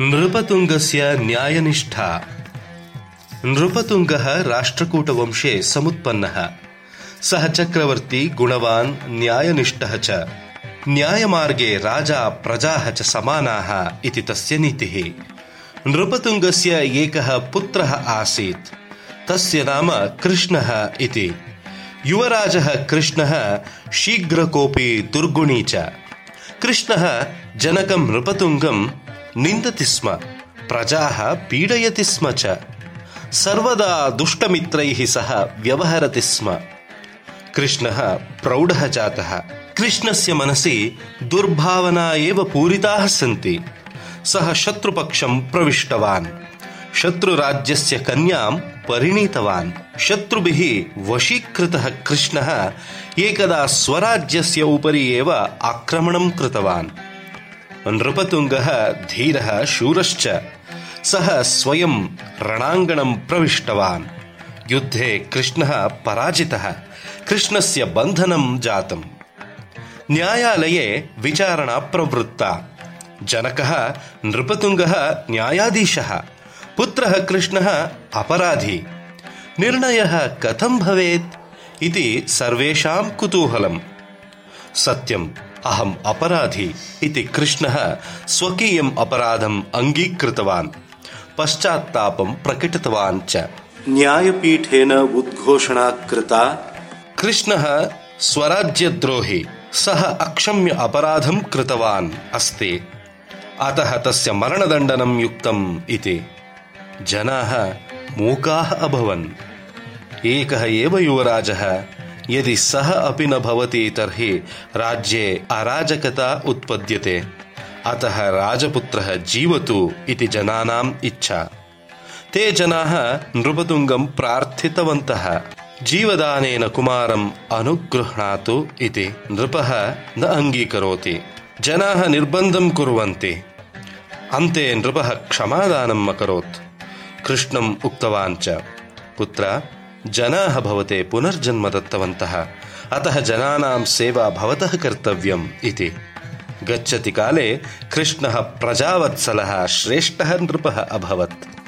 नृपतुङ्गस्य न्यायनिष्ठा। नृपतुङ्गः राष्ट्रकूटवंशे समुत्पन्नः। सः चक्रवर्ती गुणवान् न्यायनिष्ठः च। न्यायमार्गे राजा प्रजाः च समानाः इति तस्य नीतिः। नृपतुङ्गस्य एकः पुत्रः आसीत्। तस्य नाम कृष्णः इति। युवराजः कृष्णः शीघ्रकोपी दुर्गुणी च। कृष्णः जनकं नृपतुङ्गं निन्दति स्म प्रजाः पीडयति स्म च। सर्वदा दुष्टमित्रैः सह व्यवहरति स्म। कृष्णः प्रौढः जातः। कृष्णस्य मनसि दुर्भावना एव पूरिताः सन्ति। सः शत्रुपक्षं प्रविष्टवान्। शत्रुराज्यस्य कन्यां परिणीतवान्। शत्रुभिः वशीकृतः कृष्णः एकदा स्वराज्यस्य उपरि एव आक्रमणं कृतवान् नृपतुङ्गः धीरः शूरश्च। सः स्वयं रणाङ्गणं प्रविष्टवान्। युद्धे कृष्णः पराजितः। कृष्णस्य बन्धनं जातम्। न्यायालये विचारणा प्रवृत्ता। जनकः नृपतुङ्गः न्यायाधीशः। पुत्रः कृष्णः अपराधी। निर्णयः कथं भवेत्? इति सर्वेषां कुतूहलम्। सत्यम् अहम् अपराधी इति कृष्णः स्वकीयम् अपराधम् अङ्गीकृतवान्। पश्चात्तापं प्रकटितवान् च। न्यायपीठेन उद्घोषणा कृता कृष्णः स्वराज्यद्रोही सः अक्षम्य अपराधं कृतवान् अस्ति। अतः तस्य मरणदण्डनं युक्तम् इति। जनाः मूकाः अभवन्। एकः एव युवराजः यदि सः अपि न भवति तर्हि राज्ये अराजकता उत्पद्यते। अतः राजपुत्रः जीवतु इति जनानाम् इच्छा। ते जनाः नृपतुङ्गं प्रार्थितवन्तः। जीवदानेन कुमारम् अनुगृह्णातु इति नृपः न अङ्गीकरोति। जनाः निर्बन्धं कुर्वन्ति। अन्ते नृपः क्षमादानम् अकरोत्। कृष्णम् उक्तवान् च पुत्र जनाः भवते पुनर्जन्म दत्तवन्तः अतः जनानां सेवा भवतः कर्तव्यम् इति। गच्छति काले कृष्णः प्रजावत्सलः, श्रेष्ठः नृपः अभवत्।